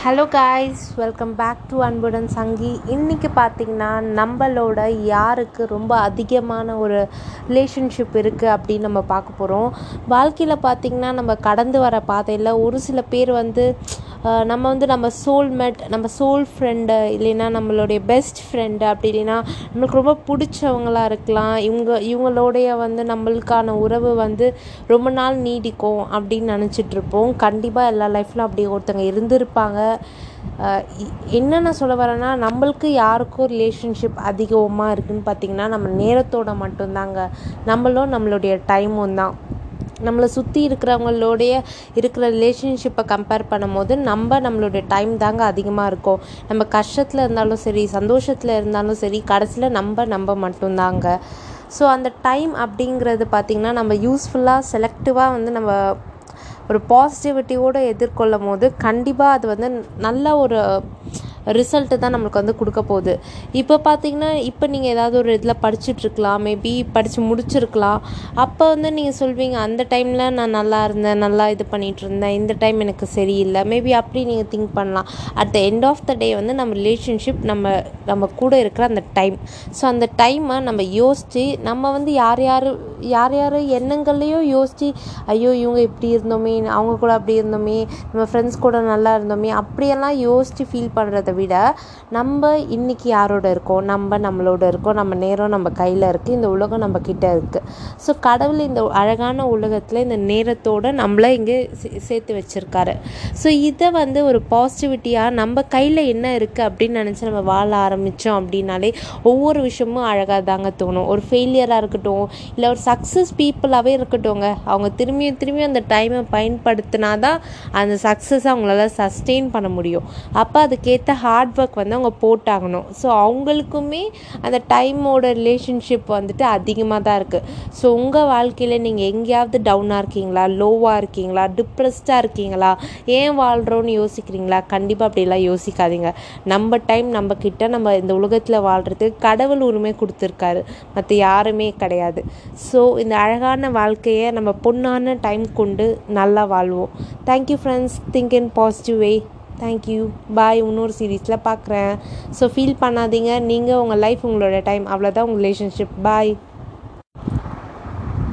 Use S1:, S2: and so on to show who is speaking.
S1: Hello guys welcome back to Anbudan Sangi இன்றைக்கி பார்த்திங்கன்னா நம்மளோட யாருக்கு ரொம்ப அதிகமான ஒரு ரிலேஷன்ஷிப் இருக்குது அப்படின்னு நம்ம பார்க்க போகிறோம் வாழ்க்கையில் பார்த்திங்கன்னா நம்ம கடந்து வர பாதையில் ஒரு சில பேர் வந்து நம்ம வந்து நம்ம சோல்மேட் நம்ம சோல் ஃப்ரெண்டு இல்லைன்னா நம்மளுடைய பெஸ்ட் ஃப்ரெண்டு அப்படி இல்லைன்னா நம்மளுக்கு ரொம்ப பிடிச்சவங்களா இருக்கலாம். இவங்க இவங்களோடைய வந்து நம்மளுக்கான உறவு வந்து ரொம்ப நாள் நீடிக்கும் அப்படின்னு நினச்சிட்டு இருப்போம். கண்டிப்பாக எல்லா லைஃப்லையும் அப்படி ஒருத்தங்க இருந்திருப்பாங்க. என்னென்ன என்ன நான் சொல்ல வரேன்னா நம்மளுக்கு யாருக்கும் ரிலேஷன்ஷிப் அதிகமாக இருக்குன்னு பார்த்தீங்கன்னா நம்ம நேரத்தோட மட்டும்தாங்க. நம்மளும் நம்மளுடைய டைமும் தான். நம்மளை சுற்றி இருக்கிறவங்களோடைய இருக்கிற ரிலேஷன்ஷிப்பை கம்பேர் பண்ணும்போது நம்ம நம்மளுடைய டைம் தாங்க அதிகமாக இருக்கும். நம்ம கஷ்டத்தில் இருந்தாலும் சரி சந்தோஷத்தில் இருந்தாலும் சரி கடைசியில் நம்ம நம்ம மட்டும்தாங்க. ஸோ அந்த டைம் அப்படிங்கிறது பார்த்திங்கன்னா நம்ம யூஸ்ஃபுல்லாக செலக்டிவாக வந்து நம்ம ஒரு பாசிட்டிவிட்டியோடு எதிர்கொள்ளும் போது கண்டிப்பாக அது வந்து நல்ல ஒரு ரிசல்ட்டு தான் நம்மளுக்கு வந்து கொடுக்க போகுது. இப்போ பார்த்தீங்கன்னா இப்போ நீங்கள் ஏதாவது ஒரு இதில் படிச்சுட்ருக்கலாம் மேபி படித்து முடிச்சிருக்கலாம். அப்போ வந்து நீங்கள் சொல்வீங்க அந்த டைமில் நான் நல்லா இருந்தேன் நல்லா இது பண்ணிகிட்டு இருந்தேன். இந்த டைம் எனக்கு சரியில்லை. மேபி அப்படி நீங்கள் திங்க் பண்ணலாம். At the end of the day வந்து நம்ம ரிலேஷன்ஷிப் நம்ம நம்ம கூட இருக்கிற அந்த டைம் ஸோ அந்த டைமை நம்ம யோசித்து நம்ம வந்து யார் யார் யார் யார் எண்ணங்கள்லையும் யோசித்து ஐயோ இவங்க இப்படி இருந்தோமே அவங்க கூட அப்படி இருந்தோமே நம்ம ஃப்ரெண்ட்ஸ் கூட நல்லா இருந்தோமே அப்படியெல்லாம் யோசித்து ஃபீல் பண்ணுறதை விட நம்ம இன்றைக்கி யாரோட இருக்கோம்? நம்ம நம்மளோட இருக்கோம். நம்ம நேரம் நம்ம கையில் இருக்குது இந்த உலகம் நம்ம கிட்டே இருக்குது ஸோ கடவுள் இந்த அழகான உலகத்தில் இந்த நேரத்தோட நம்மளை இங்கே சே- சேர்த்து வச்சிருக்காரு. ஸோ இதை வந்து ஒரு பாசிட்டிவிட்டியாக நம்ம கையில் என்ன இருக்குது அப்படின்னு நினச்சி நம்ம வாழ ஆரம்பித்தோம் அப்படின்னாலே ஒவ்வொரு விஷயமும் அழகாக தாங்க தோணும். ஒரு ஃபெயிலியராக இருக்கட்டும் இல்லை ஒரு சக்ஸஸ் பீப்புளாகவே இருக்கட்டும்ங்க. அவங்க திரும்பியும் திரும்பியும் அந்த டைமை பயன்படுத்தினா தான் அந்த சக்ஸஸ் அவங்களால சஸ்டெயின் பண்ண முடியும். அப்போ அதுக்கேற்ற ஹார்ட் ஒர்க் வந்து அவங்க போட்டாகணும். ஸோ அவங்களுக்குமே அந்த டைமோட ரிலேஷன்ஷிப் வந்துட்டு அதிகமாக தான் இருக்குது ஸோ உங்கள் வாழ்க்கையில் நீங்கள் எங்கேயாவது டவுனாக இருக்கீங்களா? லோவாக இருக்கீங்களா? டிப்ரெஸ்டாக இருக்கீங்களா? ஏன் வாழ்கிறோன்னு யோசிக்கிறீங்களா? கண்டிப்பாக அப்படிலாம் யோசிக்காதீங்க. நம்ம டைம் நம்ம கிட்ட நம்ம இந்த உலகத்தில் வாழ்கிறதுக்கு கடவுள் உரிமை கொடுத்துருக்காரு. மற்ற யாருமே கிடையாது. ஸோ ஸோ இந்த அழகான வாழ்க்கையை நம்ம பொண்ணான டைம் கொண்டு நல்லா வாழ்வோம். Thank you friends think in positive way thank you bye இன்னொரு சீரீஸில் பார்க்குறேன் ஸோ ஃபீல் பண்ணாதீங்க. நீங்கள் உங்கள் லைஃப் உங்களோட டைம் அவ்வளோதான் உங்கள் ரிலேஷன்ஷிப் பாய்